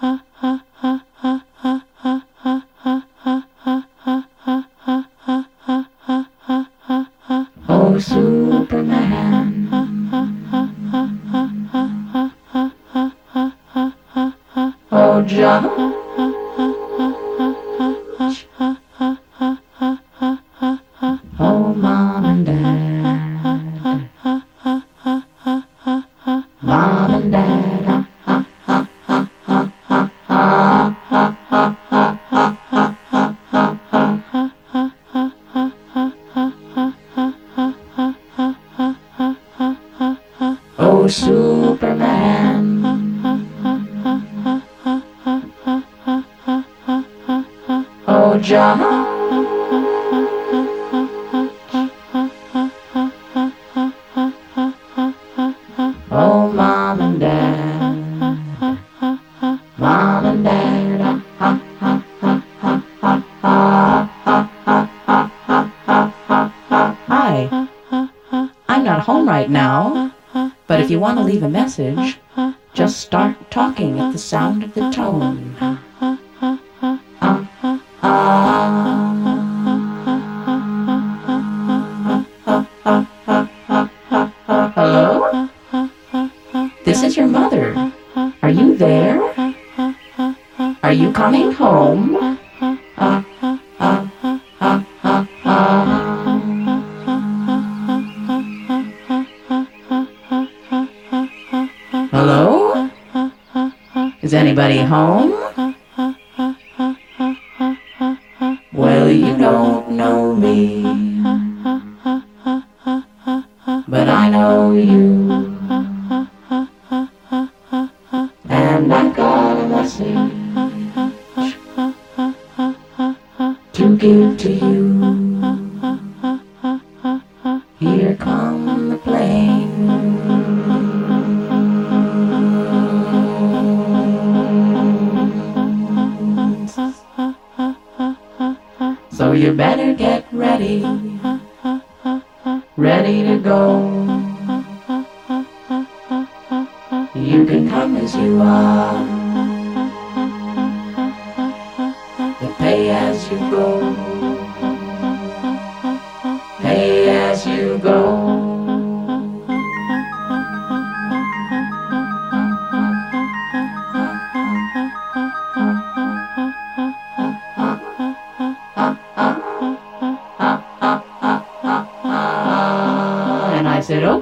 ha, ha.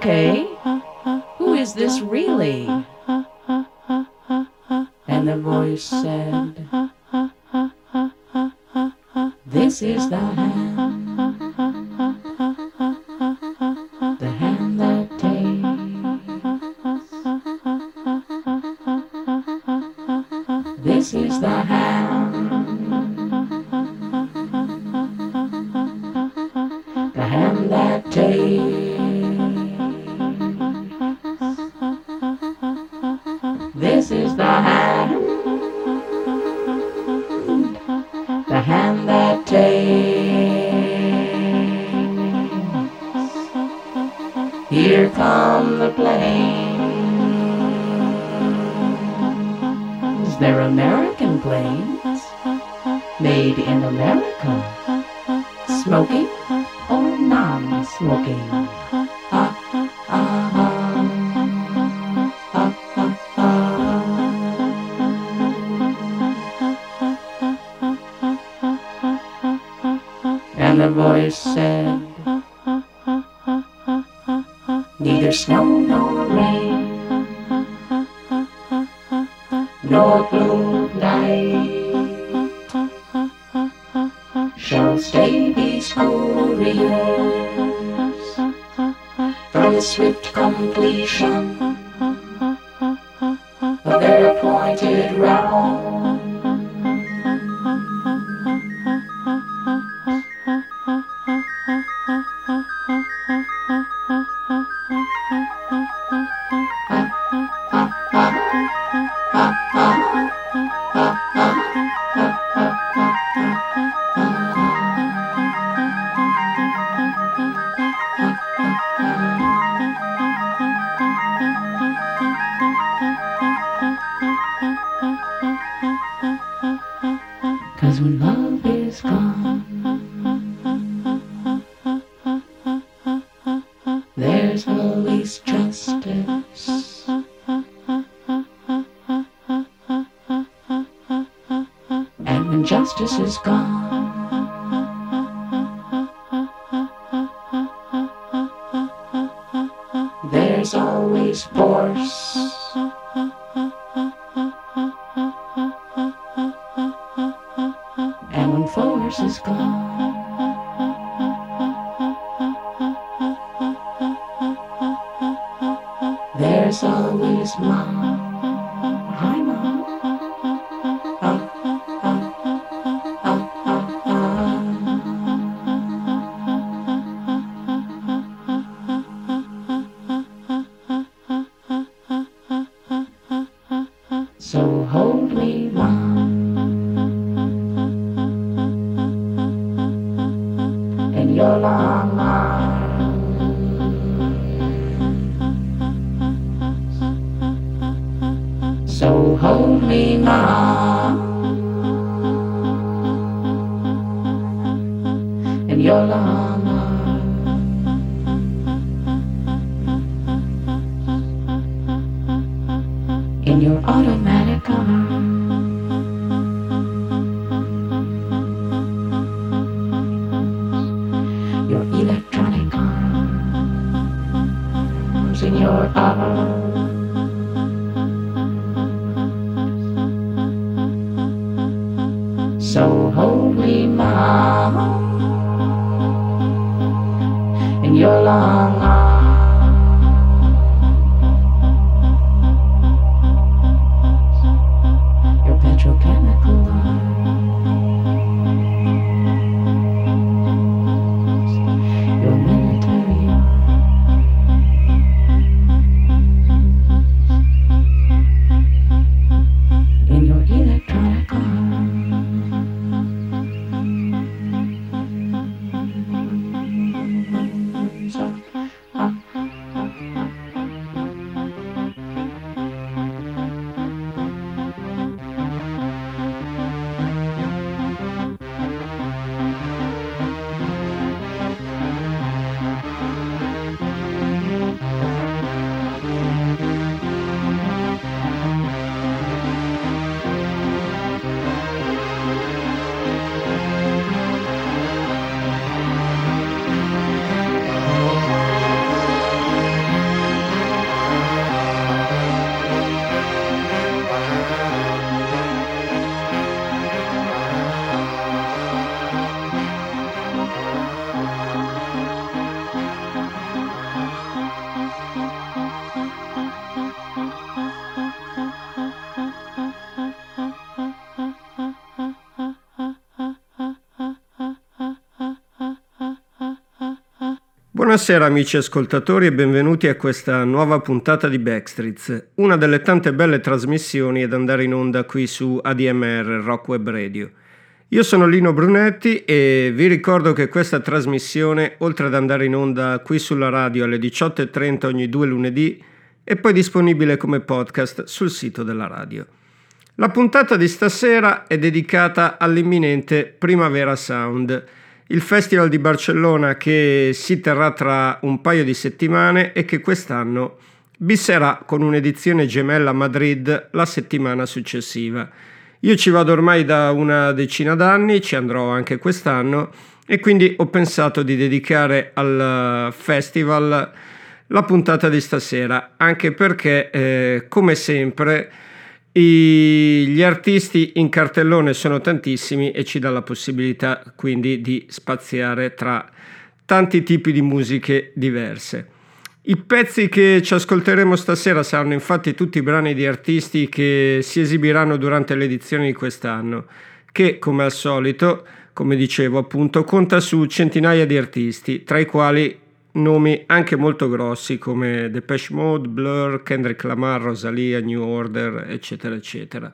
Okay, who is this really? Solomon his mama. Buonasera amici ascoltatori e benvenuti a questa nuova puntata di Backstreets, una delle tante belle trasmissioni ad andare in onda qui su ADMR Rock Web Radio. Io sono Lino Brunetti e vi ricordo che questa trasmissione, oltre ad andare in onda qui sulla radio alle 18.30 ogni due lunedì, è poi disponibile come podcast sul sito della radio. La puntata di stasera è dedicata all'imminente Primavera Sound, il festival di Barcellona che si terrà tra un paio di settimane e che quest'anno bisserà con un'edizione gemella a Madrid la settimana successiva. Io ci vado ormai da una decina d'anni, ci andrò anche quest'anno e quindi ho pensato di dedicare al festival la puntata di stasera, anche perché eh, come sempre i, gli artisti in cartellone sono tantissimi e ci dà la possibilità quindi di spaziare tra tanti tipi di musiche diverse. I pezzi che ci ascolteremo stasera saranno infatti tutti brani di artisti che si esibiranno durante l'edizione di quest'anno, che come al solito, come dicevo appunto, conta su centinaia di artisti, tra i quali nomi anche molto grossi come Depeche Mode, Blur, Kendrick Lamar, Rosalia, New Order, eccetera, eccetera.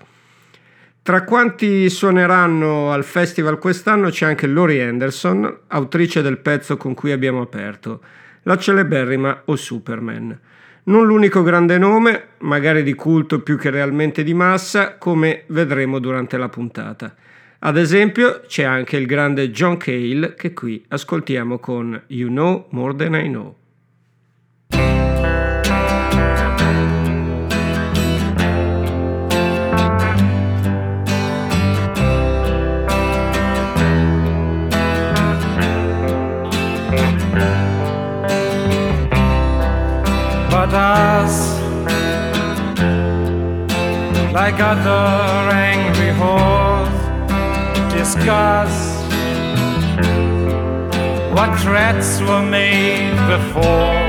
Tra quanti suoneranno al festival quest'anno c'è anche Lori Anderson, autrice del pezzo con cui abbiamo aperto, la celeberrima O Superman. Non l'unico grande nome, magari di culto più che realmente di massa, come vedremo durante la puntata. Ad esempio c'è anche il grande John Cale che qui ascoltiamo con You Know More Than I Know. But us, like other angry hordes, discuss what threats were made before.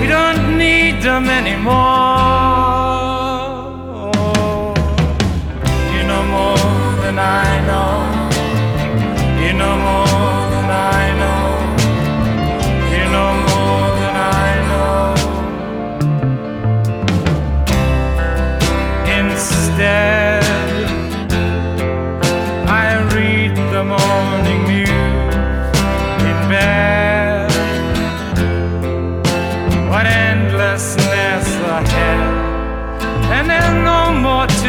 We don't need them anymore. You know more than I know. You know more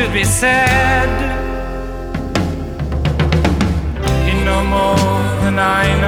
to be said. You know more than I know.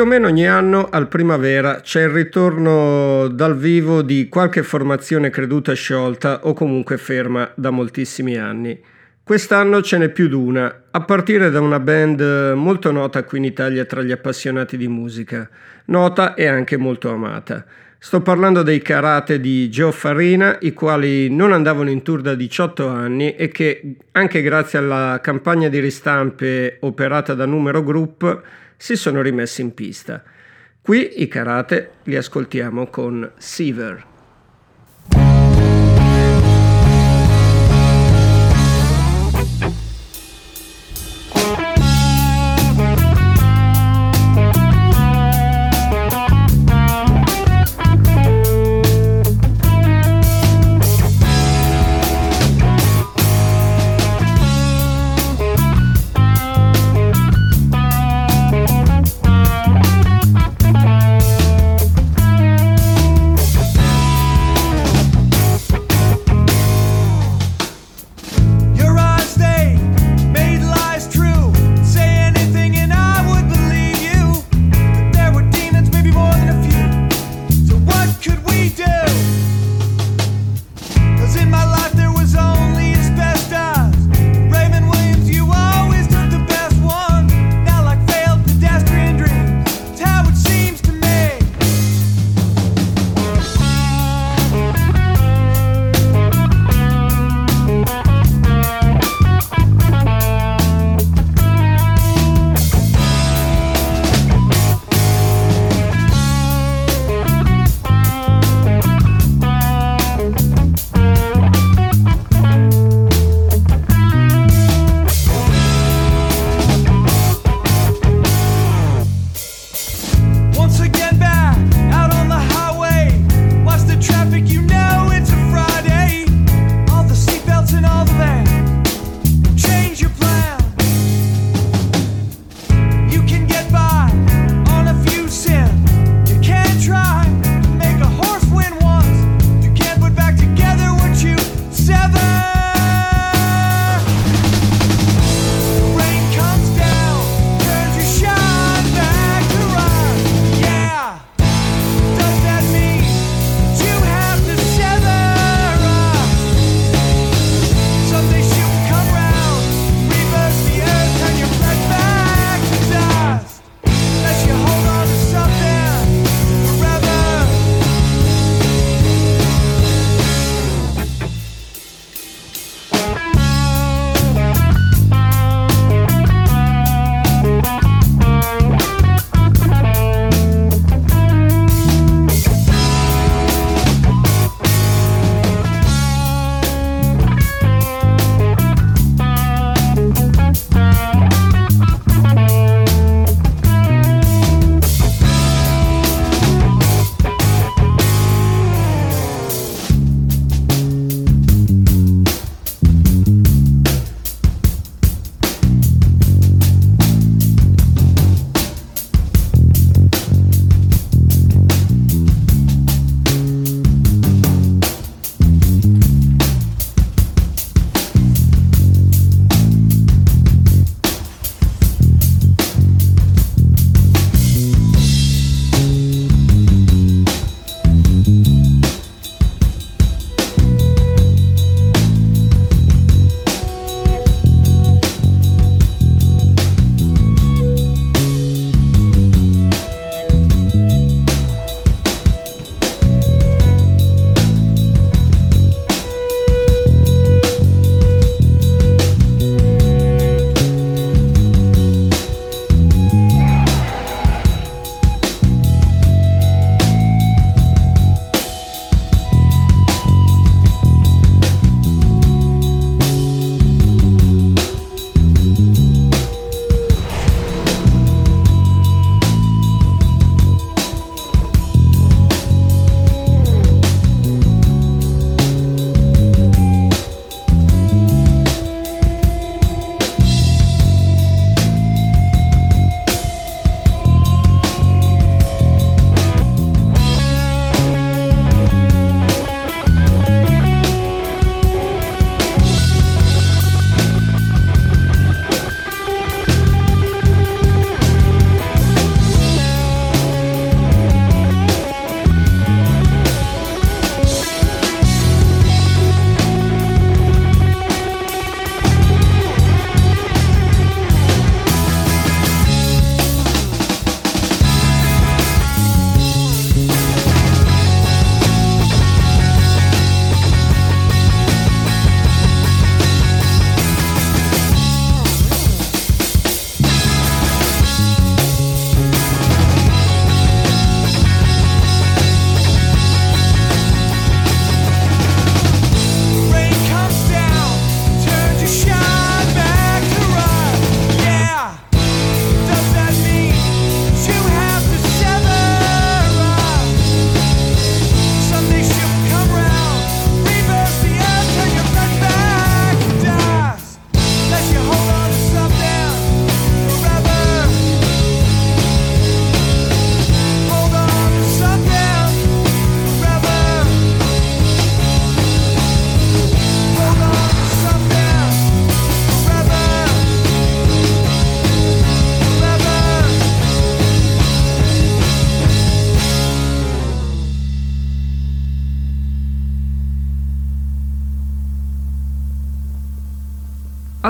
Più o meno ogni anno al primavera c'è il ritorno dal vivo di qualche formazione creduta sciolta o comunque ferma da moltissimi anni. Quest'anno ce n'è più di una, a partire da una band molto nota qui in Italia tra gli appassionati di musica, nota e anche molto amata. Sto parlando dei karate di Joe Farina, i quali non andavano in tour da 18 anni e che, anche grazie alla campagna di ristampe operata da Numero Group, si sono rimessi in pista. Qui i karate li ascoltiamo con Seaver.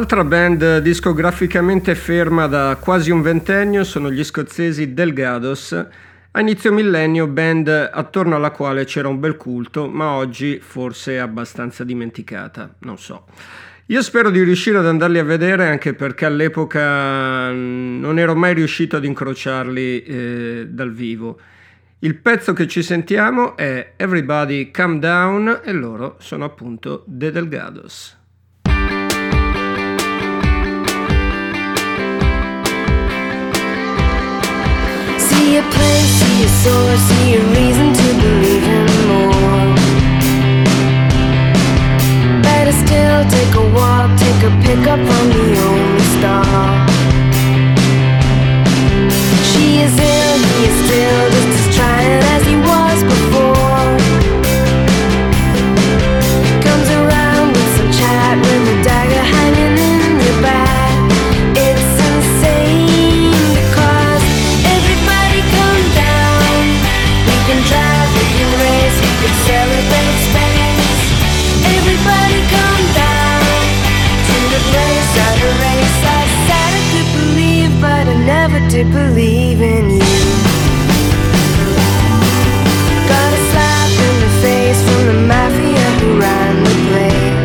Altra band discograficamente ferma da quasi un ventennio sono gli scozzesi Delgados, a inizio millennio band attorno alla quale c'era un bel culto, ma oggi forse abbastanza dimenticata, non so. Io spero di riuscire ad andarli a vedere anche perché all'epoca non ero mai riuscito ad incrociarli eh, dal vivo. Il pezzo che ci sentiamo è Everybody Calm Down e loro sono appunto The Delgados. A place, a source, a reason to believe in more. Better still, take a walk, take a from the only star. She is ill, he is still just as trying as he was before. Comes around with some chat dagger hanging but I never did believe in you. Got a slap in the face from the mafia who ran the place.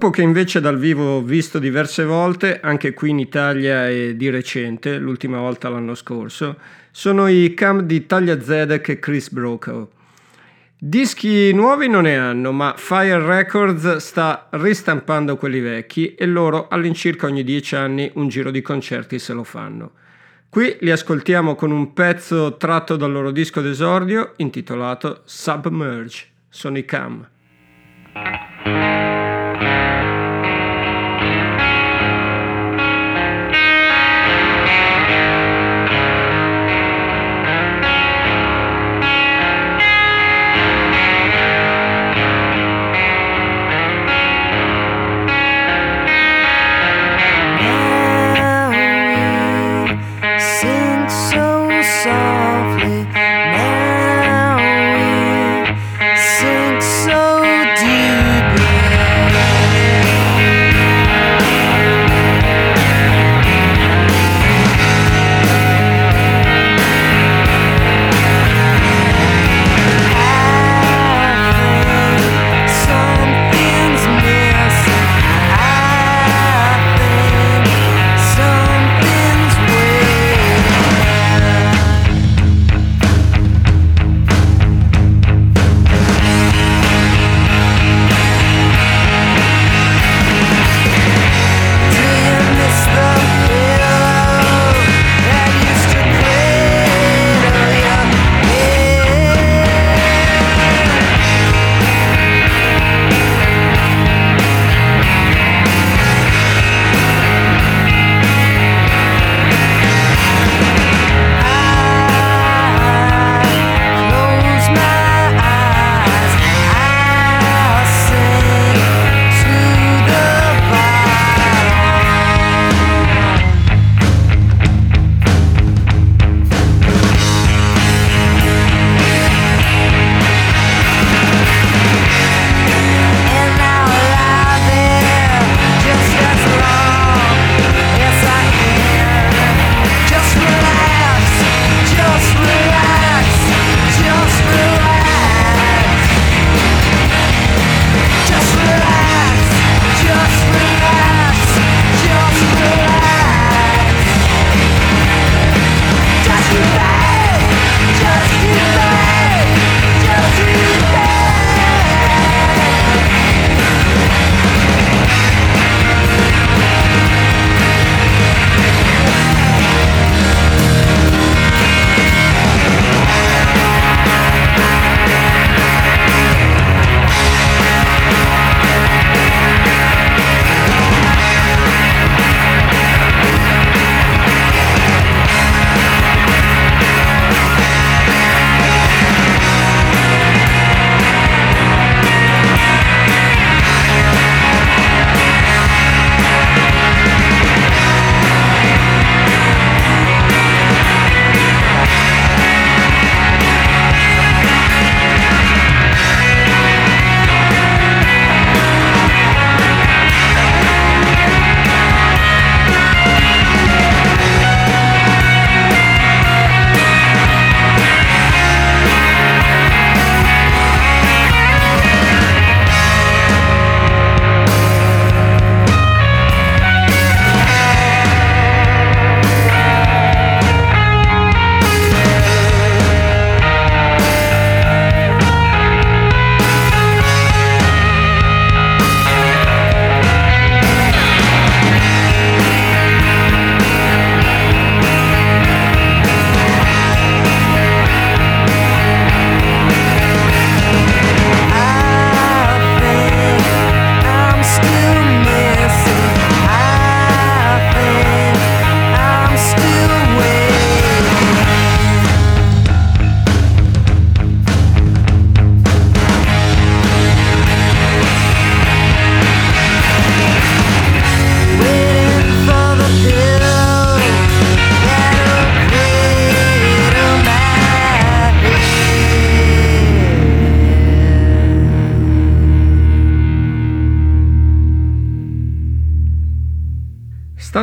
Gruppo che invece dal vivo ho visto diverse volte, anche qui in Italia e di recente, l'ultima volta l'anno scorso, sono i Cam di Taglia Zedek e Chris Brokaw. Dischi nuovi non ne hanno, ma Fire Records sta ristampando quelli vecchi e loro all'incirca ogni dieci anni un giro di concerti se lo fanno. Qui li ascoltiamo con un pezzo tratto dal loro disco d'esordio intitolato Submerge. Sono i Cam.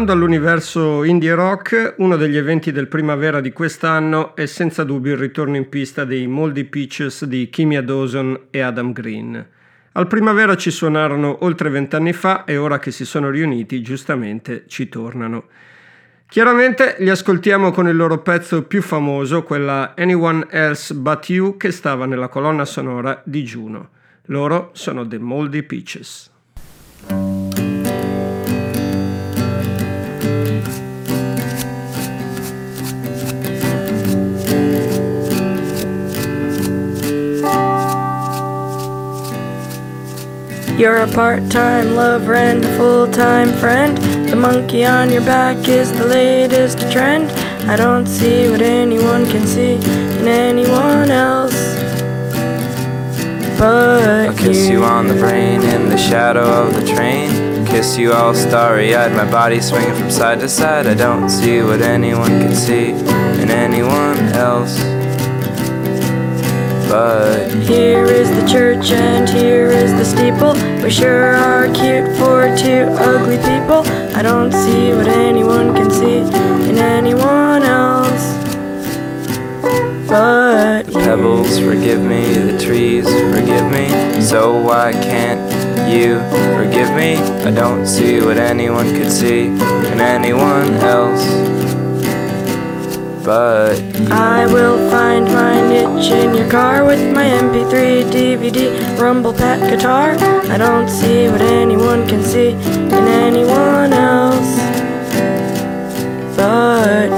Stando all'universo indie rock, uno degli eventi del primavera di quest'anno è senza dubbio il ritorno in pista dei Moldy Peaches di Kimia Dawson e Adam Green. Al primavera ci suonarono oltre vent'anni fa e ora che si sono riuniti, giustamente ci tornano. Chiaramente li ascoltiamo con il loro pezzo più famoso, quella Anyone Else But You, che stava nella colonna sonora di Juno. Loro sono The Moldy Peaches. You're a part time lover and a full time friend. The monkey on your back is the latest trend. I don't see what anyone can see in anyone else. But I'll kiss you on the brain in the shadow of the train. Kiss you all starry eyed, my body swinging from side to side. I don't see what anyone can see in anyone else. But Here is the church and here is the steeple. We sure are cute for two ugly people. I don't see what anyone can see in anyone else. But the pebbles forgive me, the trees forgive me. So why can't you forgive me? I don't see what anyone could see in anyone else. But I will find my niche in your car with my MP3, DVD, Rumble Pack guitar. I don't see what anyone can see in anyone else. But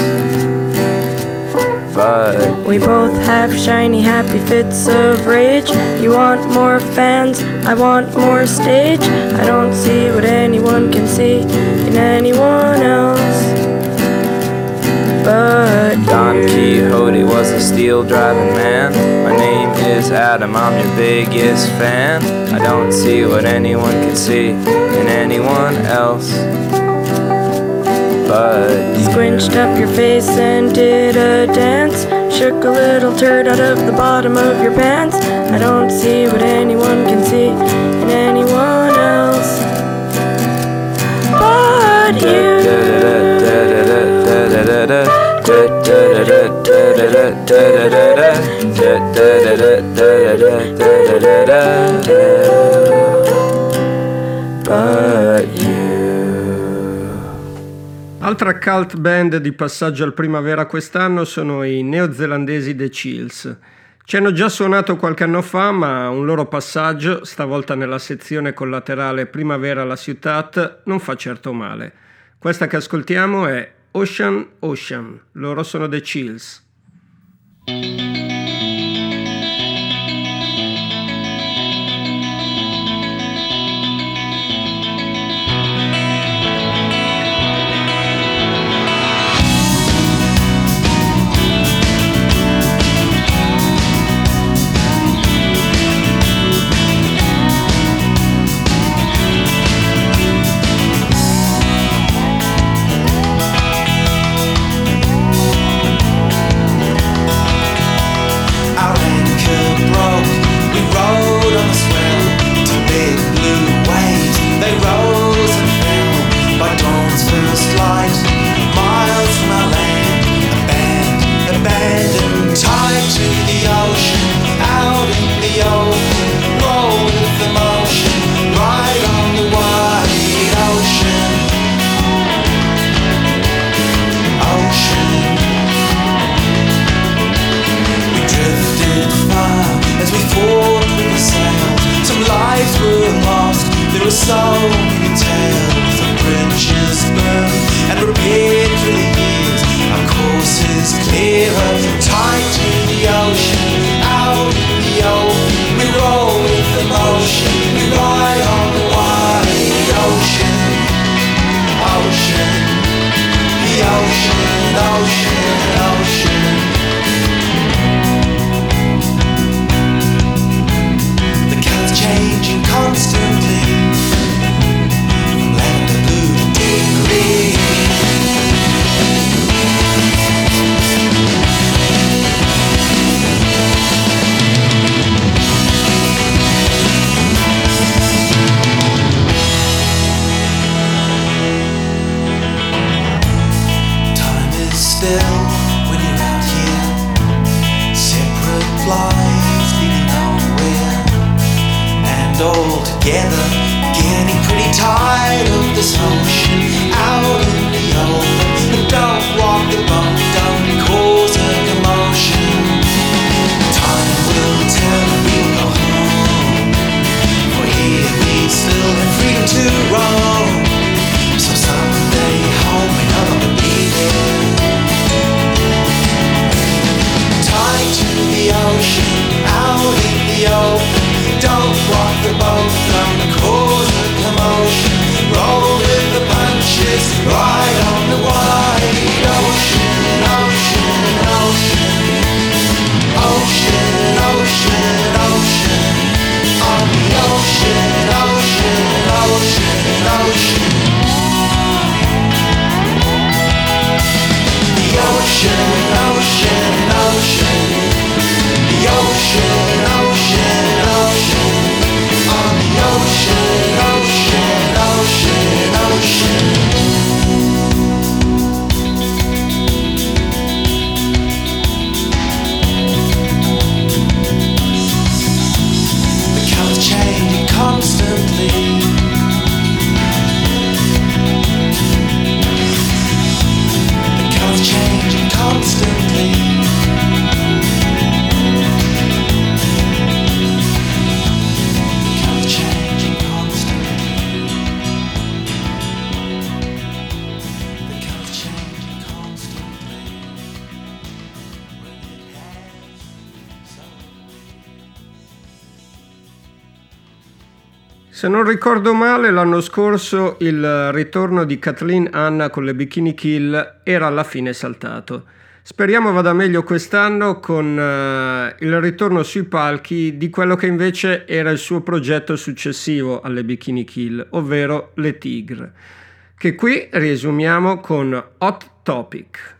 We both have shiny, happy fits of rage. You want more fans, I want more stage. I don't see what anyone can see in anyone else. But Don Quixote was a steel driving man. My name is Adam, I'm your biggest fan. I don't see what anyone can see in anyone else. But you. squinched up your face and did a dance. Shook a little turd out of the bottom of your pants. I don't see what anyone can see in anyone else. But you. But Altra cult band di passaggio al primavera quest'anno sono i neozelandesi The Chills. Ci hanno già suonato qualche anno fa, ma un loro passaggio, stavolta nella sezione collaterale Primavera la Ciutat, non fa certo male. Questa che ascoltiamo è Ocean Ocean, loro sono The Chills. ricordo male, l'anno scorso il ritorno di Kathleen Anna con le Bikini Kill era alla fine saltato. Speriamo vada meglio quest'anno con uh, il ritorno sui palchi di quello che invece era il suo progetto successivo alle Bikini Kill, ovvero le Tigre, che qui riesumiamo con Hot Topic.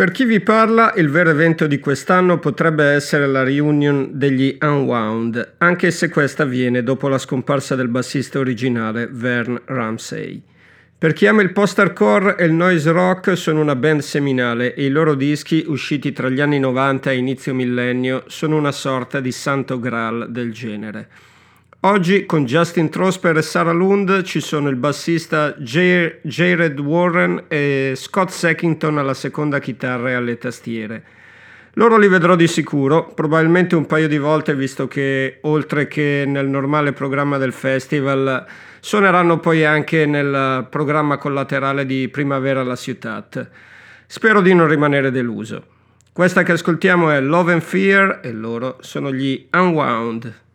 Per chi vi parla, il vero evento di quest'anno potrebbe essere la reunion degli Unwound, anche se questa avviene dopo la scomparsa del bassista originale Vern Ramsey. Per chi ama il post-hardcore e il noise rock sono una band seminale e i loro dischi, usciti tra gli anni 90 e inizio millennio, sono una sorta di santo graal del genere. Oggi con Justin Trosper e Sarah Lund ci sono il bassista J- Jared Warren e Scott Sackington alla seconda chitarra e alle tastiere. Loro li vedrò di sicuro, probabilmente un paio di volte visto che oltre che nel normale programma del festival suoneranno poi anche nel programma collaterale di Primavera alla Ciutat. Spero di non rimanere deluso. Questa che ascoltiamo è Love and Fear e loro sono gli Unwound.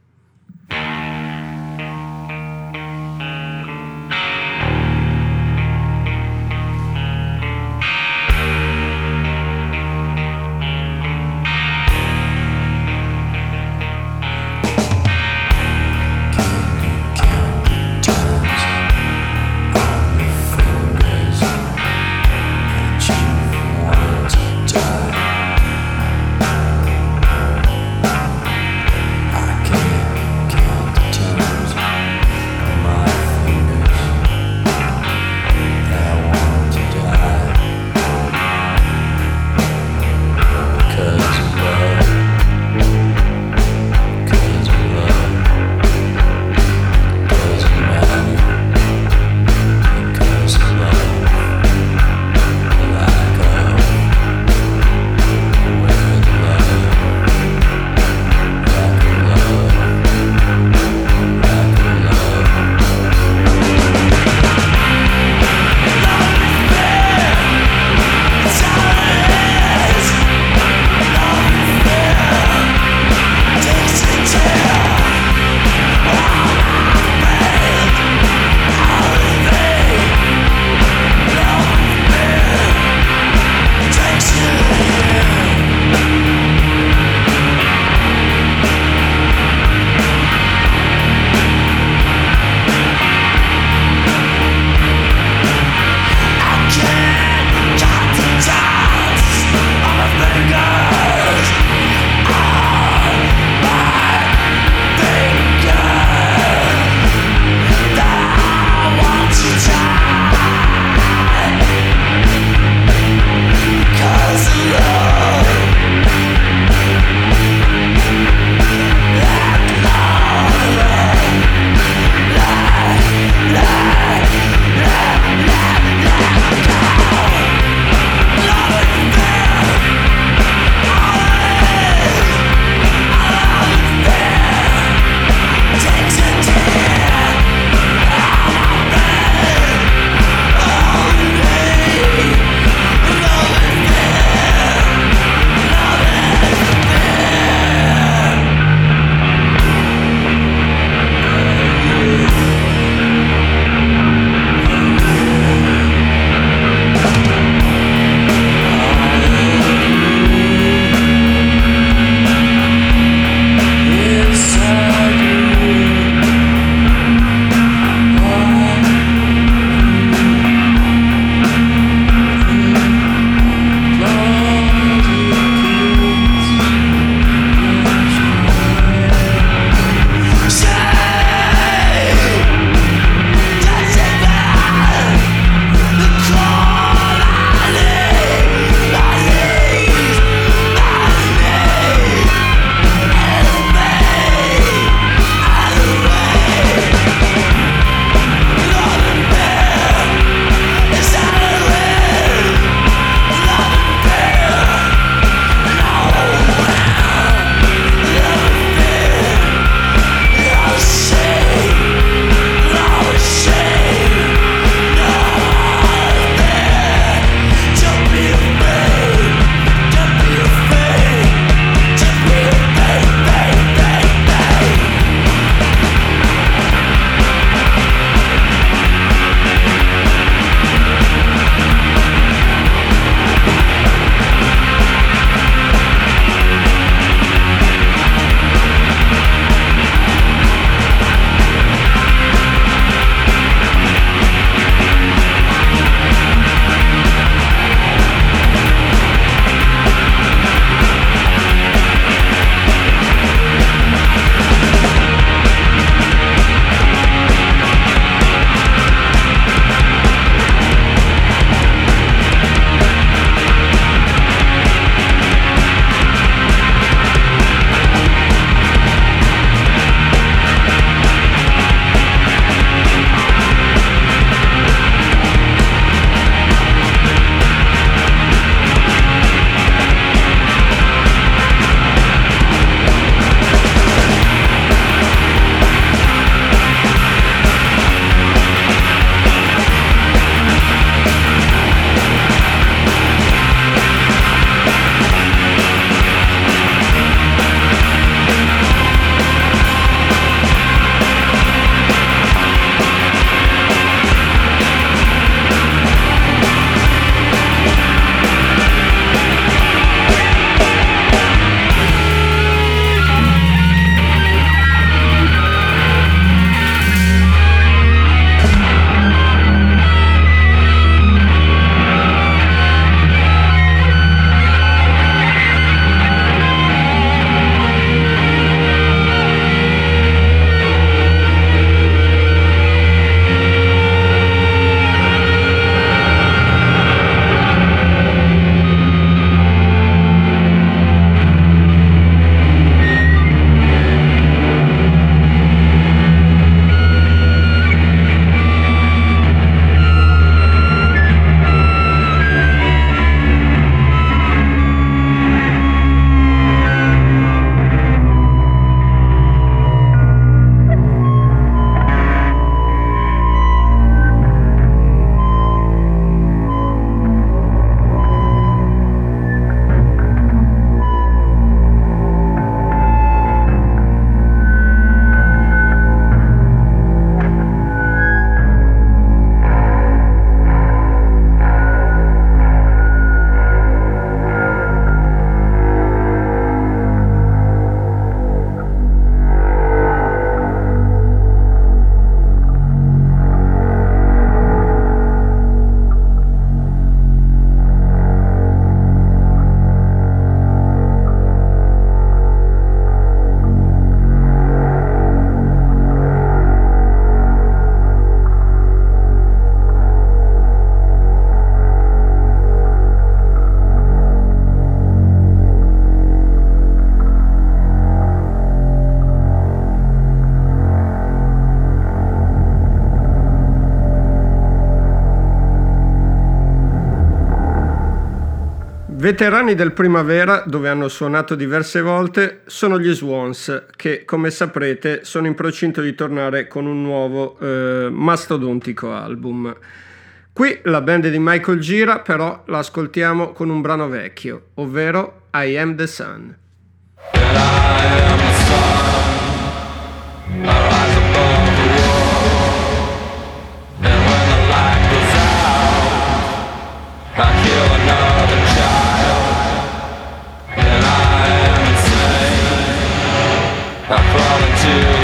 Veterani del Primavera, dove hanno suonato diverse volte, sono gli Swans, che come saprete sono in procinto di tornare con un nuovo eh, mastodontico album. Qui la band di Michael Gira, però l'ascoltiamo con un brano vecchio, ovvero I Am the Sun. to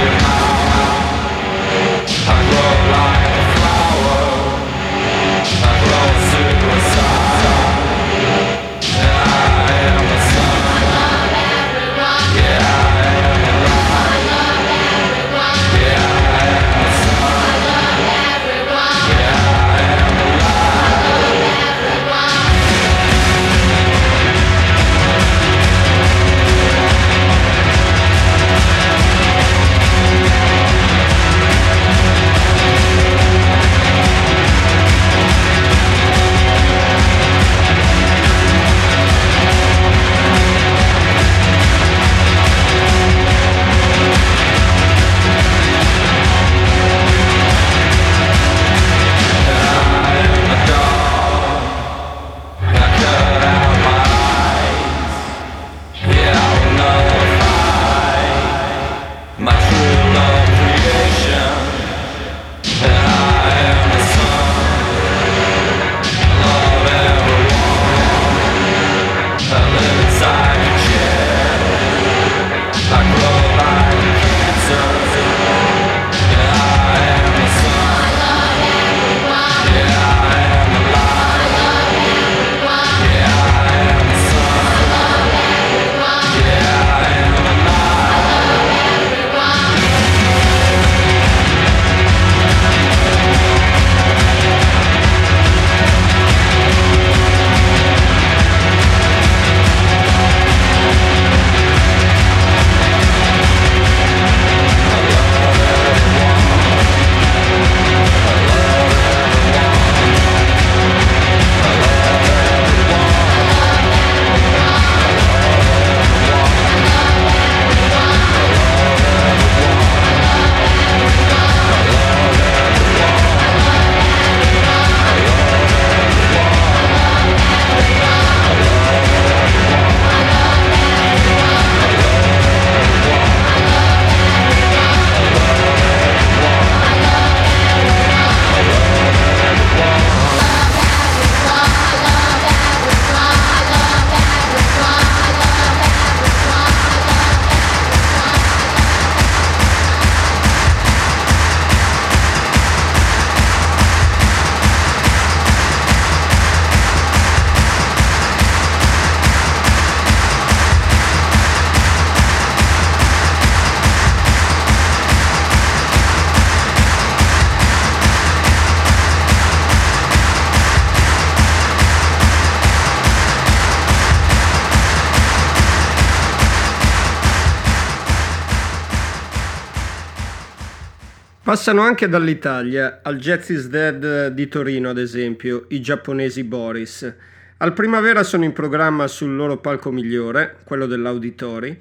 Passano anche dall'Italia al Jazz is Dead di Torino, ad esempio, i giapponesi Boris. Al primavera sono in programma sul loro palco migliore, quello dell'Auditori,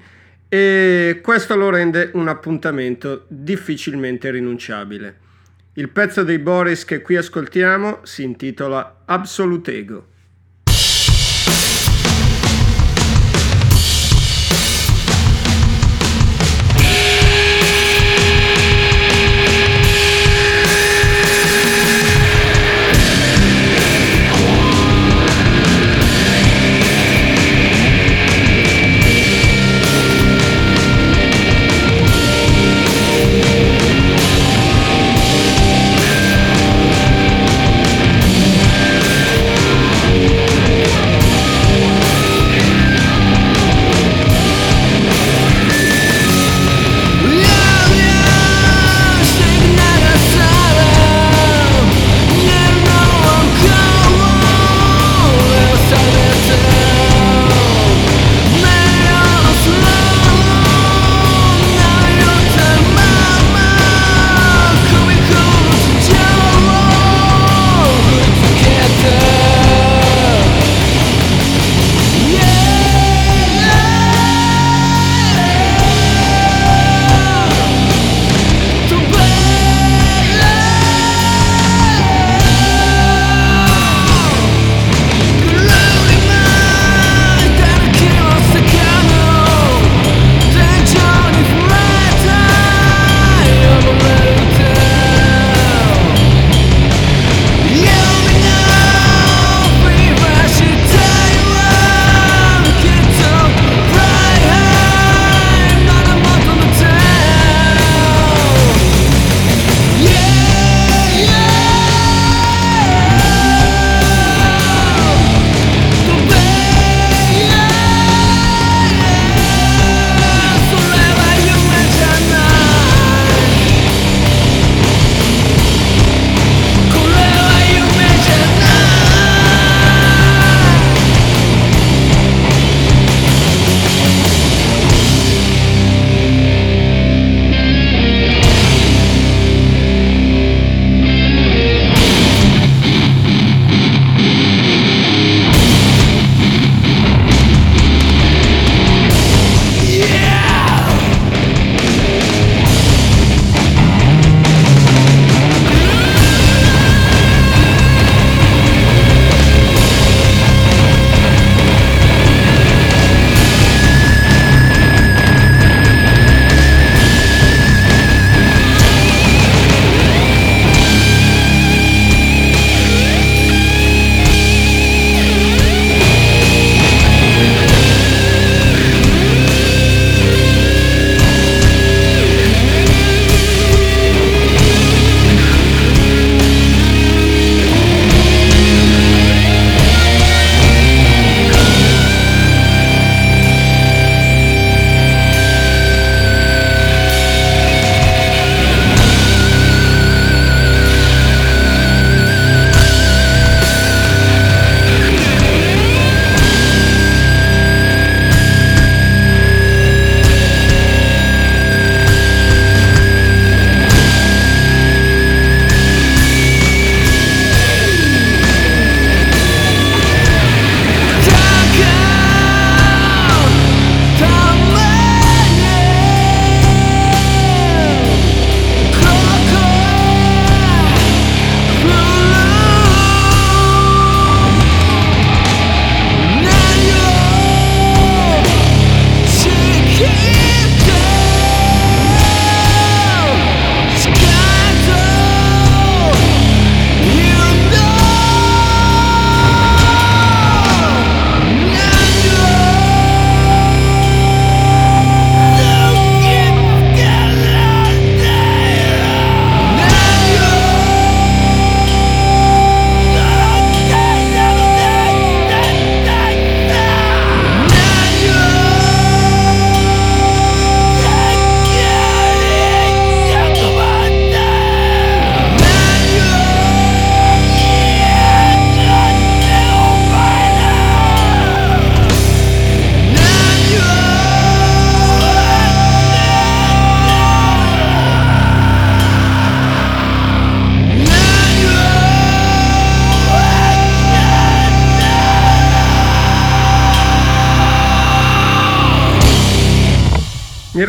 e questo lo rende un appuntamento difficilmente rinunciabile. Il pezzo dei Boris che qui ascoltiamo si intitola Absolute Ego.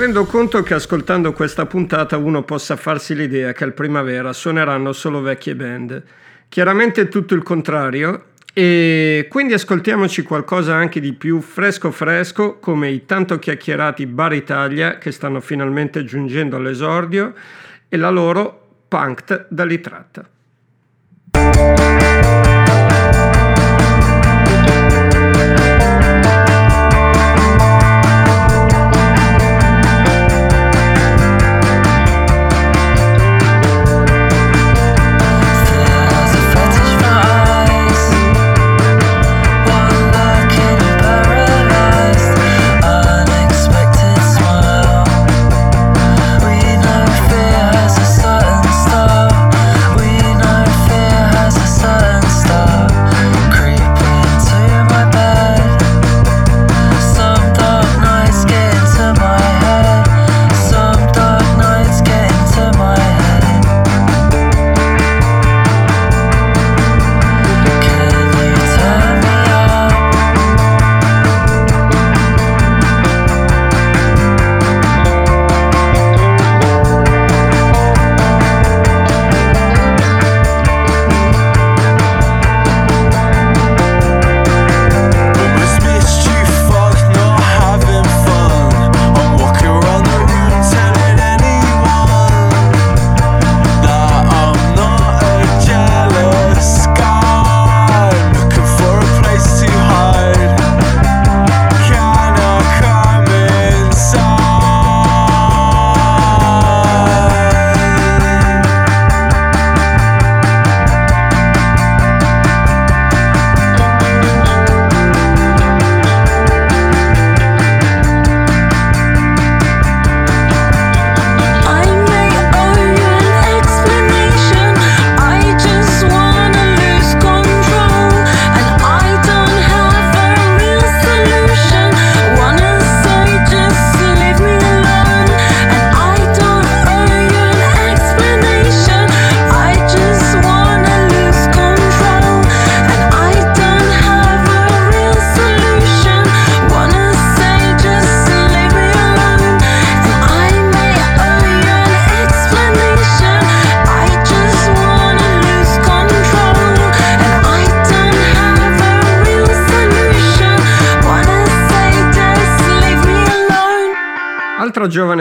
rendo conto che ascoltando questa puntata uno possa farsi l'idea che al primavera suoneranno solo vecchie band. Chiaramente tutto il contrario e quindi ascoltiamoci qualcosa anche di più fresco fresco come i tanto chiacchierati Bar Italia che stanno finalmente giungendo all'esordio e la loro Punkt dall'itratta. lì.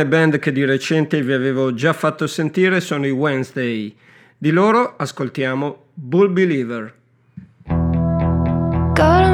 giovane band che di recente vi avevo già fatto sentire sono i Wednesday. Di loro ascoltiamo Bull Believer. God,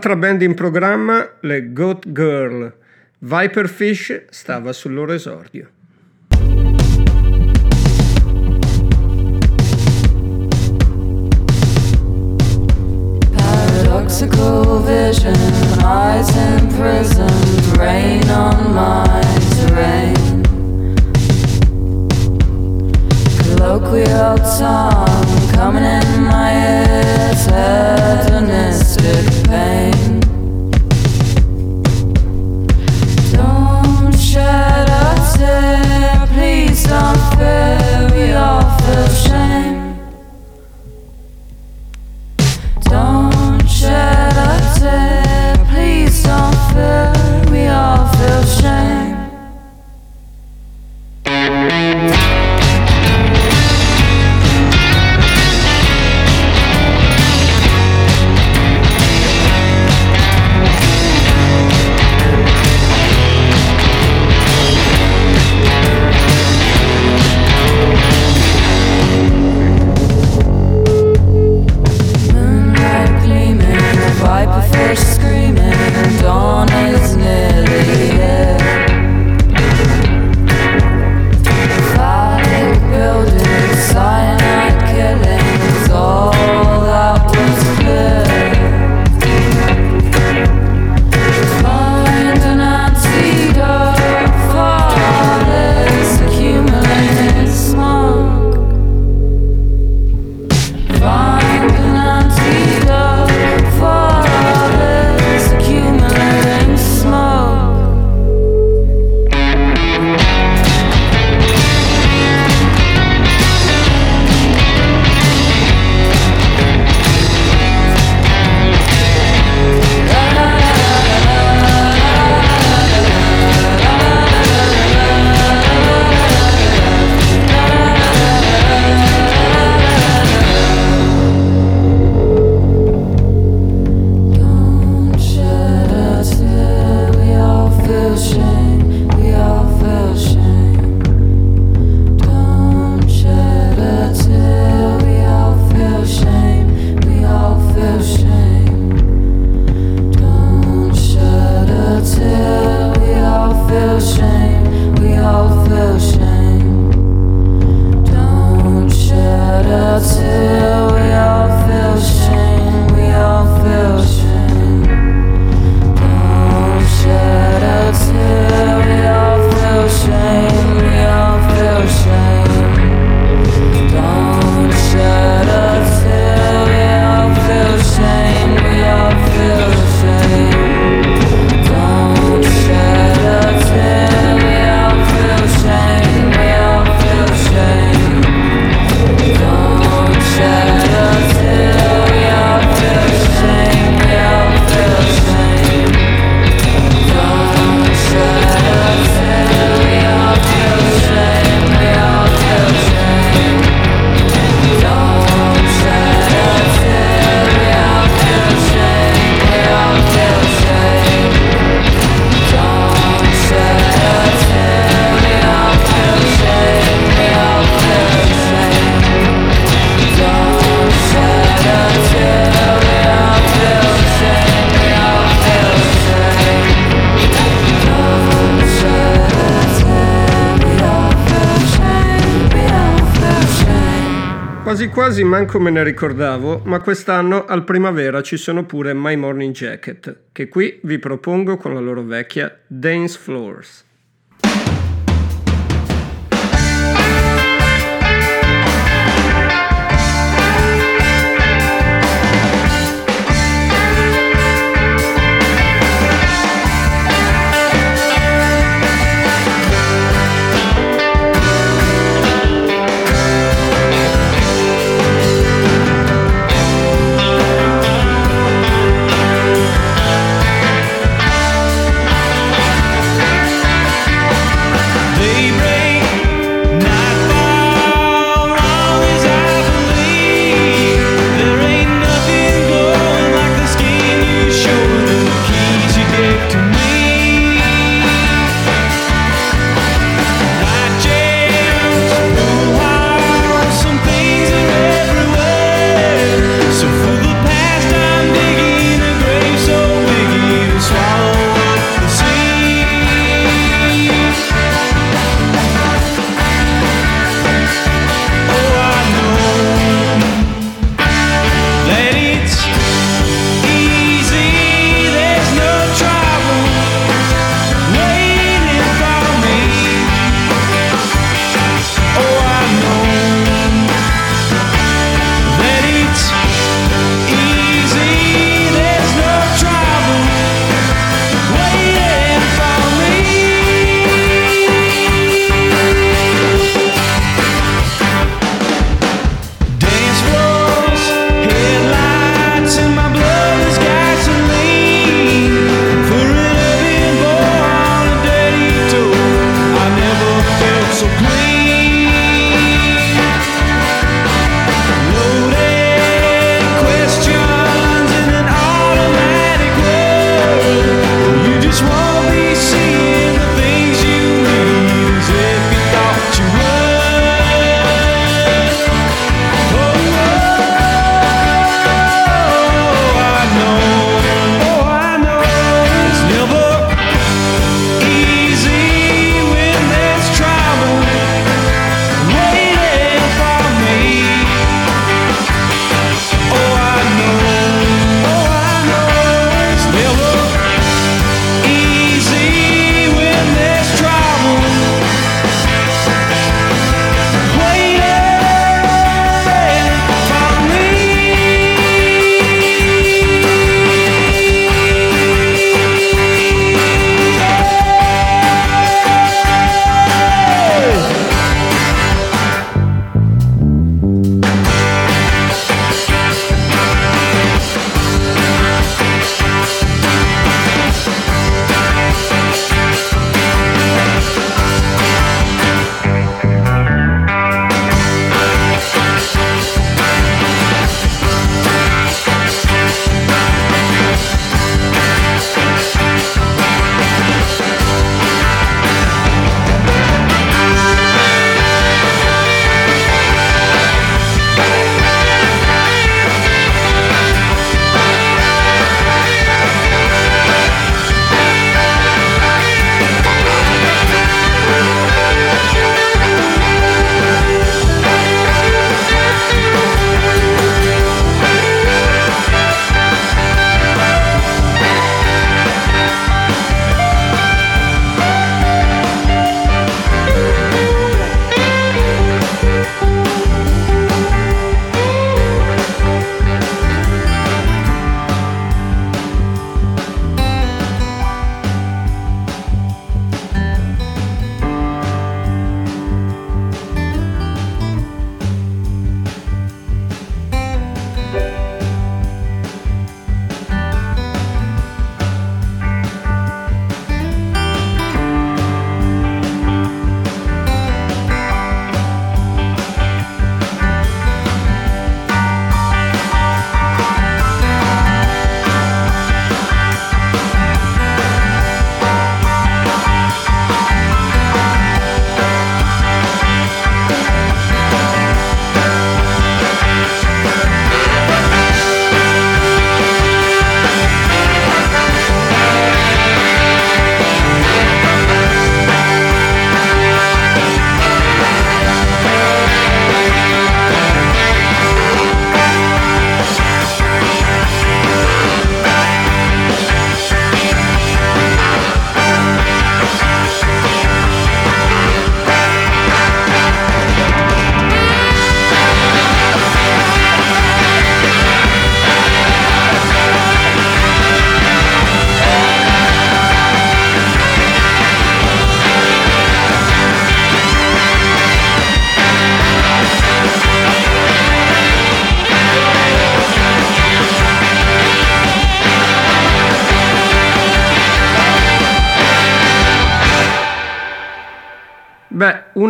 Altra band in programma, le Goat Girl. Viperfish stava sul loro esordio. Paradoxical vision, eyes imprisoned, rain on my terrain. Colloquial tongue. coming in my ears, hedonistic pain. Don't shed a tear, please don't fear, we all feel shame. Don't shed a tear, please don't fear, we all feel shame. non come ne ricordavo, ma quest'anno al primavera ci sono pure My Morning Jacket, che qui vi propongo con la loro vecchia Dance Floors.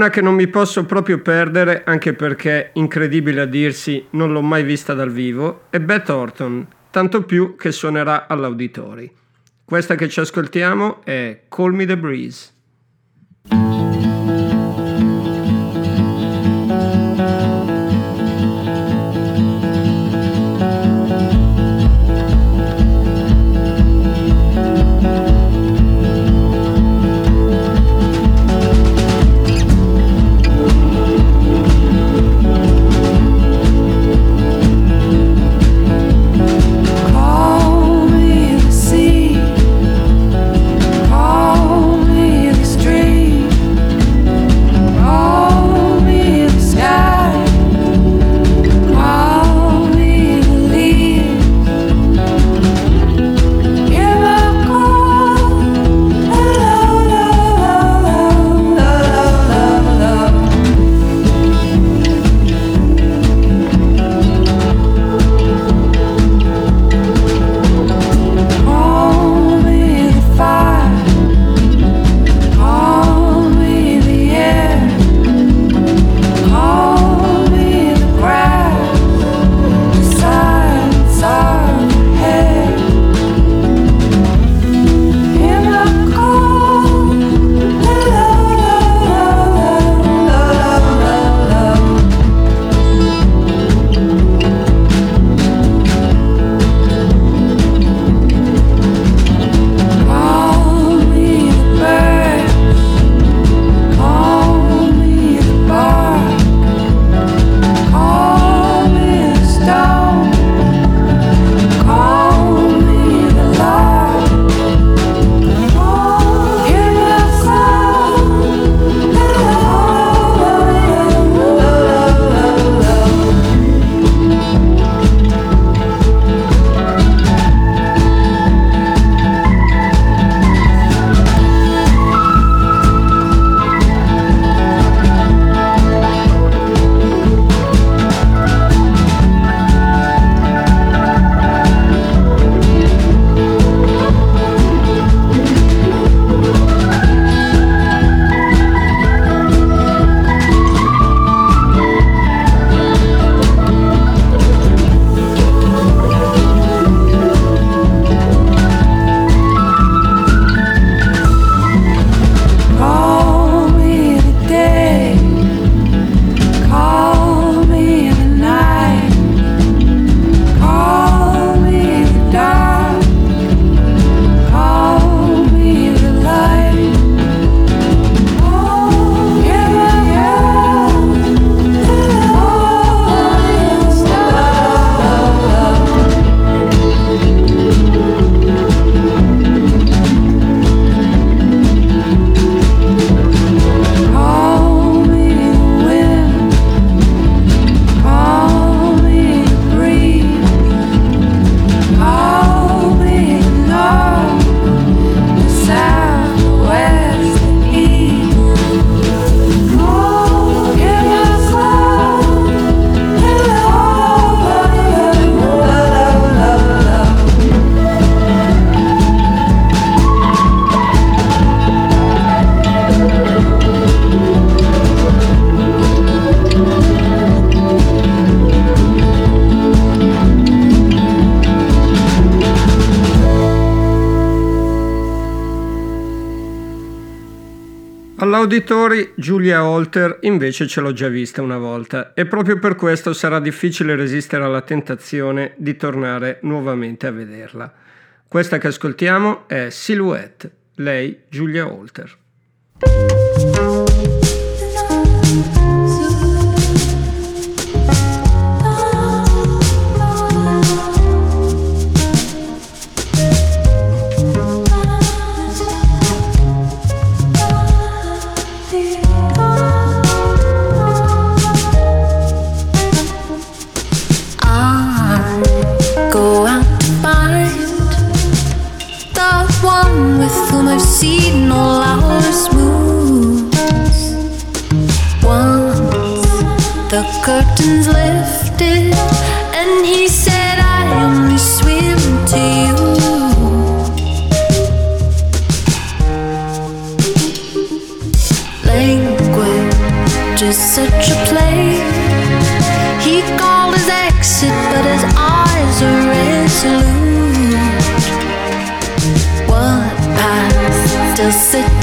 Una che non mi posso proprio perdere, anche perché, incredibile a dirsi, non l'ho mai vista dal vivo, è Beth Orton, tanto più che suonerà all'Auditori. Questa che ci ascoltiamo è Call Me the Breeze. All'Auditori Giulia Holter invece ce l'ho già vista una volta e proprio per questo sarà difficile resistere alla tentazione di tornare nuovamente a vederla. Questa che ascoltiamo è Silhouette, lei Giulia Holter. sit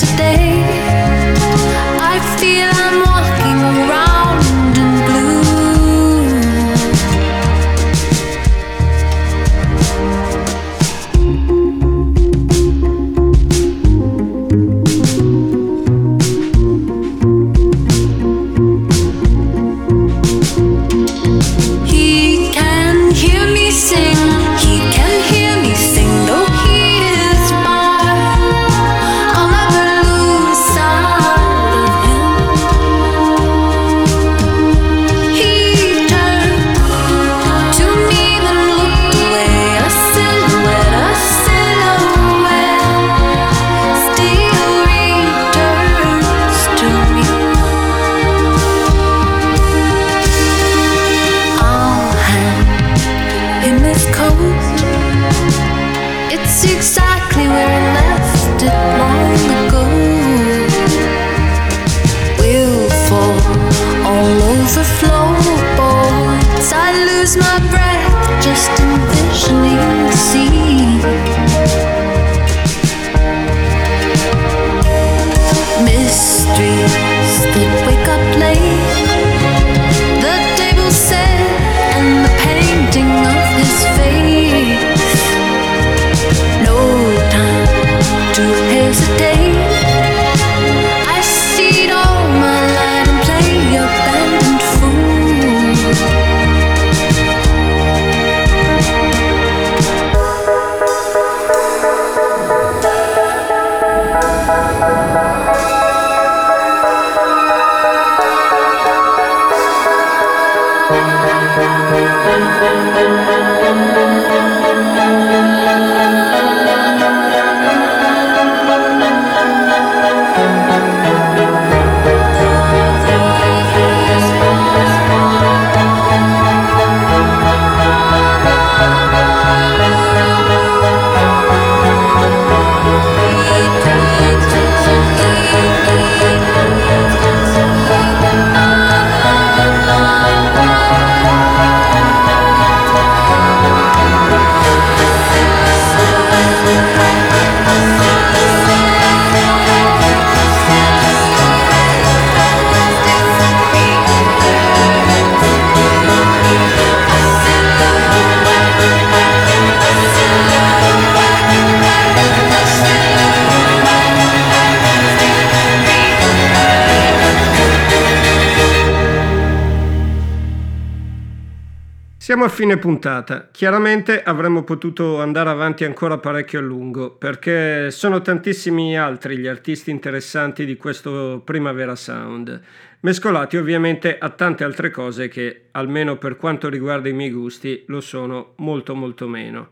a fine puntata. Chiaramente avremmo potuto andare avanti ancora parecchio a lungo, perché sono tantissimi altri gli artisti interessanti di questo Primavera Sound, mescolati ovviamente a tante altre cose che, almeno per quanto riguarda i miei gusti, lo sono molto molto meno.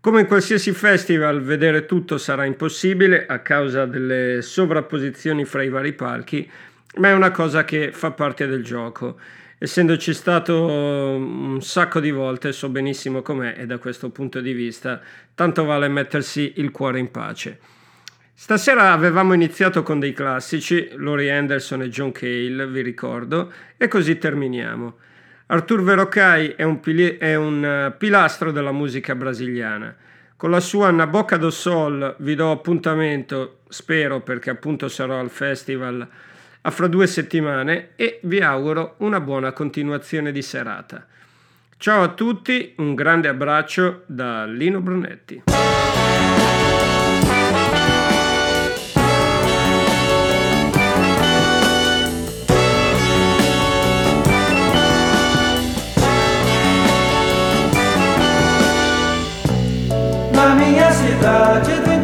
Come in qualsiasi festival, vedere tutto sarà impossibile a causa delle sovrapposizioni fra i vari palchi, ma è una cosa che fa parte del gioco. Essendoci stato un sacco di volte, so benissimo com'è e da questo punto di vista tanto vale mettersi il cuore in pace. Stasera avevamo iniziato con dei classici, Laurie Anderson e John Cale, vi ricordo, e così terminiamo. Artur Verocai è un, pili- è un eh, pilastro della musica brasiliana. Con la sua Na Boca do Sol vi do appuntamento, spero perché appunto sarò al festival a fra due settimane e vi auguro una buona continuazione di serata. Ciao a tutti, un grande abbraccio da Lino Brunetti. Cidade tem